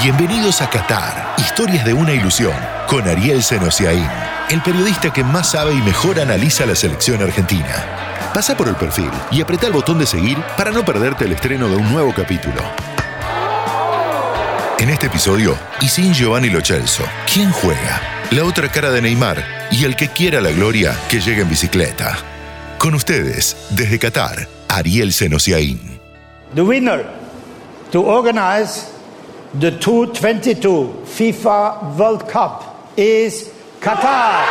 Bienvenidos a Qatar, historias de una ilusión, con Ariel Senosiaín, el periodista que más sabe y mejor analiza la selección argentina. Pasa por el perfil y apreta el botón de seguir para no perderte el estreno de un nuevo capítulo. En este episodio, y sin Giovanni Lo Celso, ¿quién juega? La otra cara de Neymar y el que quiera la gloria que llegue en bicicleta. Con ustedes, desde Qatar, Ariel Senosiaín. The winner to organize the 2022 FIFA World Cup is Qatar.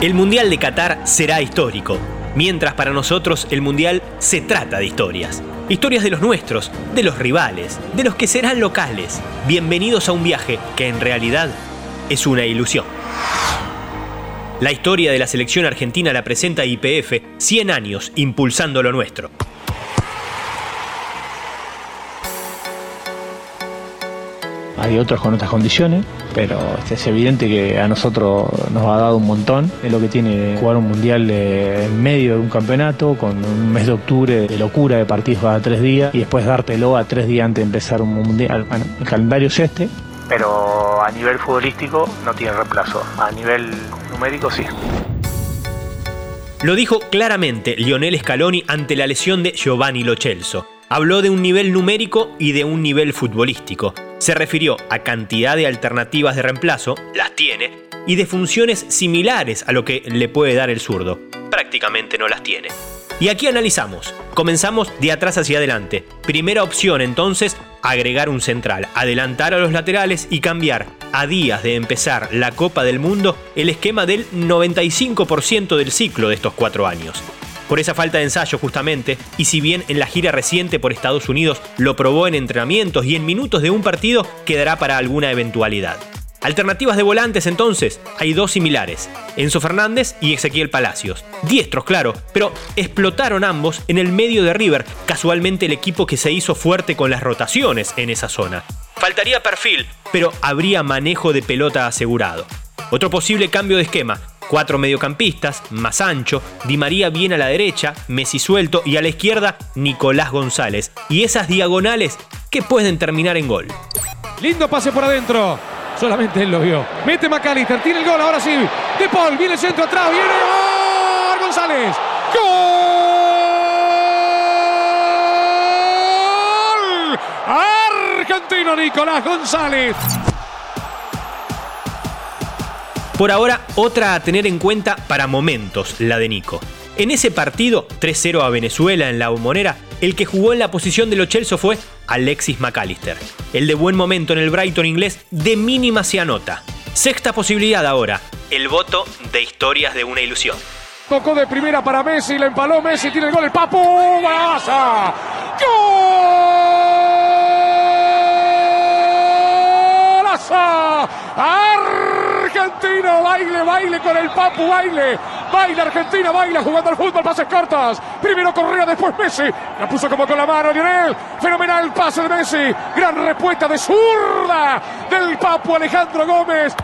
El Mundial de Qatar será histórico, mientras para nosotros el Mundial se trata de historias. Historias de los nuestros, de los rivales, de los que serán locales. Bienvenidos a un viaje que en realidad es una ilusión. La historia de la selección argentina la presenta IPF 100 años impulsando lo nuestro. Hay otros con otras condiciones, pero es evidente que a nosotros nos ha dado un montón. Es lo que tiene jugar un mundial en medio de un campeonato, con un mes de octubre de locura de partidos cada tres días, y después dártelo a tres días antes de empezar un mundial. Bueno, el calendario es este, pero a nivel futbolístico no tiene reemplazo. A nivel numérico sí. Lo dijo claramente Lionel Scaloni ante la lesión de Giovanni Lo Celso. Habló de un nivel numérico y de un nivel futbolístico. Se refirió a cantidad de alternativas de reemplazo, las tiene, y de funciones similares a lo que le puede dar el zurdo. Prácticamente no las tiene. Y aquí analizamos. Comenzamos de atrás hacia adelante. Primera opción entonces, agregar un central, adelantar a los laterales y cambiar, a días de empezar la Copa del Mundo, el esquema del 95% del ciclo de estos cuatro años por esa falta de ensayo justamente, y si bien en la gira reciente por Estados Unidos lo probó en entrenamientos y en minutos de un partido, quedará para alguna eventualidad. Alternativas de volantes entonces, hay dos similares, Enzo Fernández y Ezequiel Palacios. Diestros, claro, pero explotaron ambos en el medio de River, casualmente el equipo que se hizo fuerte con las rotaciones en esa zona. Faltaría perfil, pero habría manejo de pelota asegurado. Otro posible cambio de esquema, Cuatro mediocampistas, más ancho, Di María bien a la derecha, Messi suelto y a la izquierda Nicolás González. Y esas diagonales que pueden terminar en gol. Lindo pase por adentro. Solamente él lo vio. Mete McAllister, tiene el gol, ahora sí. De Paul, viene el centro atrás, viene gol. González. ¡Gol! Argentino Nicolás González. Por ahora, otra a tener en cuenta para momentos, la de Nico. En ese partido, 3-0 a Venezuela en la bombonera, el que jugó en la posición de Lo Celso fue Alexis McAllister. El de buen momento en el Brighton inglés de mínima se anota. Sexta posibilidad ahora, el voto de historias de una ilusión. Tocó de primera para Messi, le empaló Messi, tiene el gol el Papu, ¡Golazo! ¡Golazo! Argentino, baile, baile con el Papu, baile. Baila Argentina, baila jugando al fútbol, pases cortas. Primero Correa, después Messi. La puso como con la mano Lionel. Fenomenal pase de Messi. Gran respuesta de zurda del Papu Alejandro Gómez.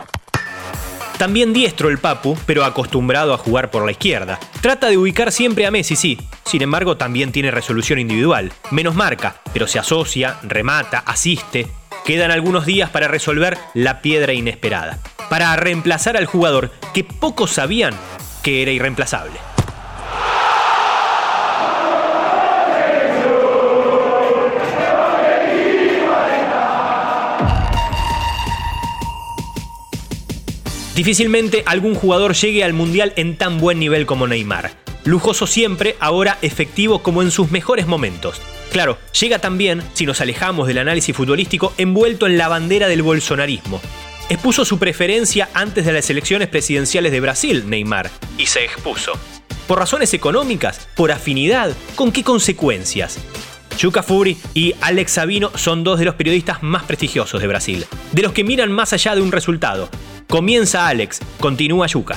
También diestro el Papu, pero acostumbrado a jugar por la izquierda. Trata de ubicar siempre a Messi, sí. Sin embargo, también tiene resolución individual. Menos marca, pero se asocia, remata, asiste. Quedan algunos días para resolver la piedra inesperada. Para reemplazar al jugador que pocos sabían que era irreemplazable. Difícilmente algún jugador llegue al Mundial en tan buen nivel como Neymar. Lujoso siempre, ahora efectivo como en sus mejores momentos. Claro, llega también, si nos alejamos del análisis futbolístico, envuelto en la bandera del bolsonarismo. Expuso su preferencia antes de las elecciones presidenciales de Brasil, Neymar, y se expuso. ¿Por razones económicas? ¿Por afinidad? ¿Con qué consecuencias? Yuka Furi y Alex Sabino son dos de los periodistas más prestigiosos de Brasil, de los que miran más allá de un resultado. Comienza Alex, continúa Yuka.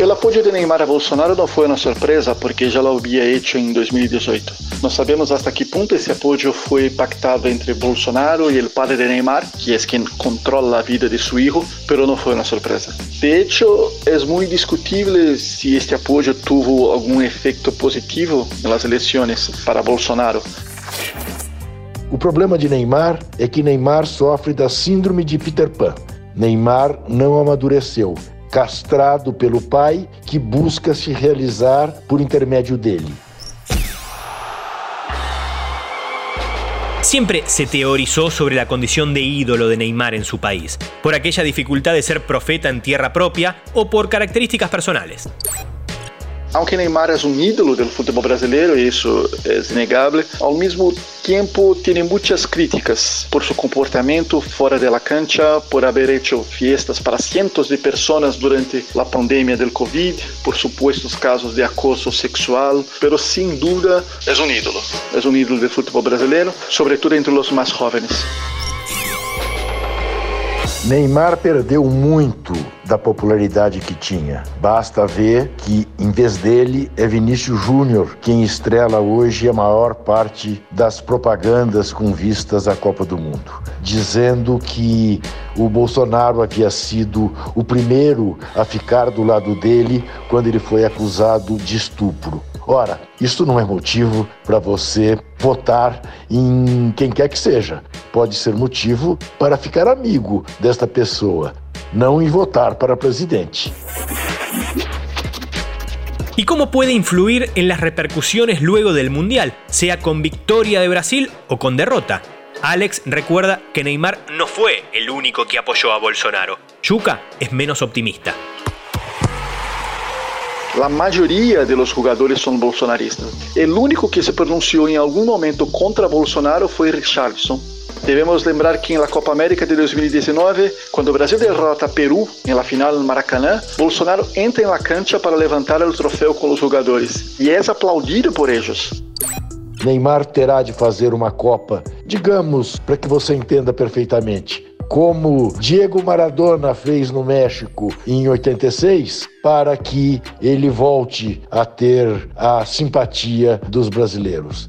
El apoyo de Neymar a Bolsonaro no fue una sorpresa porque ya lo había hecho en 2018. No sabemos hasta qué punto ese apoyo fue pactado entre Bolsonaro y el padre de Neymar, que es quien controla la vida de su hijo, pero no fue una sorpresa. De hecho, es muy discutible si este apoyo tuvo algún efecto positivo en las elecciones para Bolsonaro. O problema de Neymar é que Neymar sofre da síndrome de Peter Pan. Neymar não amadureceu, castrado pelo pai que busca se realizar por intermédio dele. Siempre se teorizó sobre la condición de ídolo de Neymar en su país, por aquella dificultad de ser profeta en tierra propia o por características personales. Aunque Neymar é um ídolo do futebol brasileiro, isso é inegável, ao mesmo tempo tem muitas críticas por seu comportamento fora da cancha, por haber hecho fiestas para cientos de pessoas durante a pandemia do Covid, por supuestos casos de acoso sexual, pero sem dúvida é um ídolo. É um ídolo do futebol brasileiro, sobretudo entre os mais jovens. Neymar perdeu muito da popularidade que tinha. Basta ver que, em vez dele, é Vinícius Júnior quem estrela hoje a maior parte das propagandas com vistas à Copa do Mundo, dizendo que o Bolsonaro havia sido o primeiro a ficar do lado dele quando ele foi acusado de estupro. Ora, isso não é motivo para você votar em quem quer que seja. Pode ser motivo para ficar amigo desta pessoa, não em votar para presidente. ¿Y cómo puede influir en las repercusiones luego del Mundial, sea con victoria de Brasil o con derrota? Alex recuerda que Neymar no fue el único que apoyó a Bolsonaro. Yuka es menos optimista. A maioria dos jogadores são bolsonaristas. O único que se pronunciou em algum momento contra Bolsonaro foi Richardson. Devemos lembrar que na Copa América de 2019, quando o Brasil derrota Peru em la final no Maracanã, Bolsonaro entra na cancha para levantar o troféu com os jogadores e é aplaudido por eles. Neymar terá de fazer uma Copa, digamos, para que você entenda perfeitamente, como Diego Maradona fez no México em 86, para que ele volte a ter a simpatia dos brasileiros.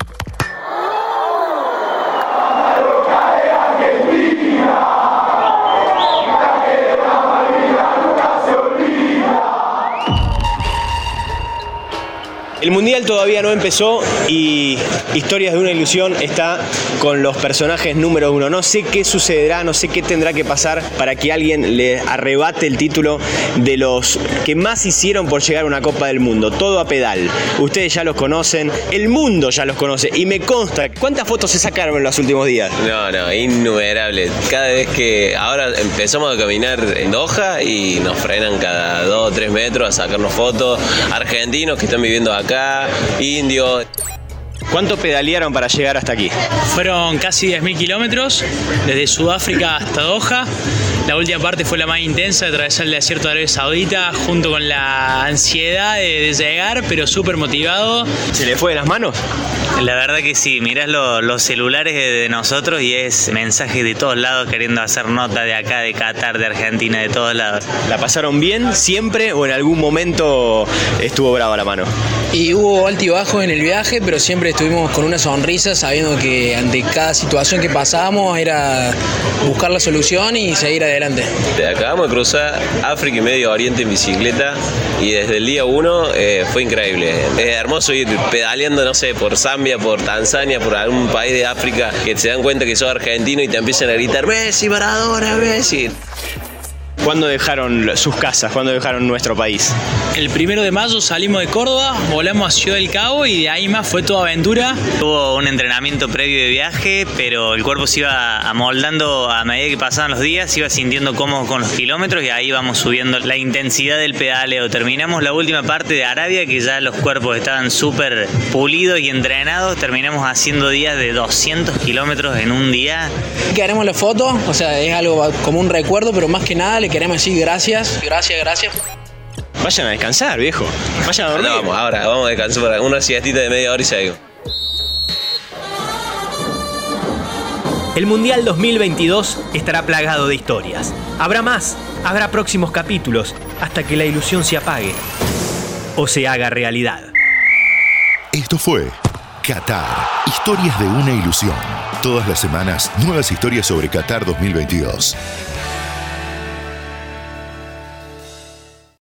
El mundial todavía no empezó y Historias de una ilusión está con los personajes número uno. No sé qué sucederá, no sé qué tendrá que pasar para que alguien le arrebate el título de los que más hicieron por llegar a una Copa del Mundo. Todo a pedal. Ustedes ya los conocen, el mundo ya los conoce y me consta. ¿Cuántas fotos se sacaron en los últimos días? No, no, innumerables. Cada vez que ahora empezamos a caminar en Doha y nos frenan cada dos o tres metros a sacarnos fotos. Argentinos que están viviendo acá indio. ¿Cuánto pedalearon para llegar hasta aquí? Fueron casi 10.000 kilómetros, desde Sudáfrica hasta Doha. La última parte fue la más intensa, de atravesar el desierto de Arabia Saudita, junto con la ansiedad de, llegar, pero súper motivado. ¿Se le fue de las manos? La verdad que sí, mirás los celulares de nosotros y es mensaje de todos lados queriendo hacer nota de acá, de Qatar, de Argentina, de todos lados. ¿La pasaron bien siempre o en algún momento estuvo brava la mano? Y hubo altibajos en el viaje, pero siempre estuvimos con una sonrisa sabiendo que ante cada situación que pasábamos era buscar la solución y seguir adelante. Acabamos de cruzar África y Medio Oriente en bicicleta y desde el día uno eh, fue increíble. Es hermoso ir pedaleando, no sé, por Zambia, por Tanzania, por algún país de África que se dan cuenta que sos argentino y te empiezan a gritar Messi, Maradona, Messi. ¿Cuándo dejaron sus casas? ¿Cuándo dejaron nuestro país? El primero de mayo salimos de Córdoba, volamos a Ciudad del Cabo y de ahí más fue toda aventura. Hubo un entrenamiento previo de viaje, pero el cuerpo se iba amoldando a medida que pasaban los días, se iba sintiendo cómodo con los kilómetros y ahí vamos subiendo la intensidad del pedaleo. Terminamos la última parte de Arabia, que ya los cuerpos estaban súper pulidos y entrenados. Terminamos haciendo días de 200 kilómetros en un día. Queremos la foto, o sea, es algo como un recuerdo, pero más que nada le queremos decir gracias, gracias, gracias. Vayan a descansar, viejo. Vayan a dormir. No, vamos, ahora, vamos a descansar por una siestita de media hora y seguimos. El Mundial 2022 estará plagado de historias. Habrá más, habrá próximos capítulos, hasta que la ilusión se apague o se haga realidad. Esto fue Qatar. Historias de una ilusión. Todas las semanas, nuevas historias sobre Qatar 2022.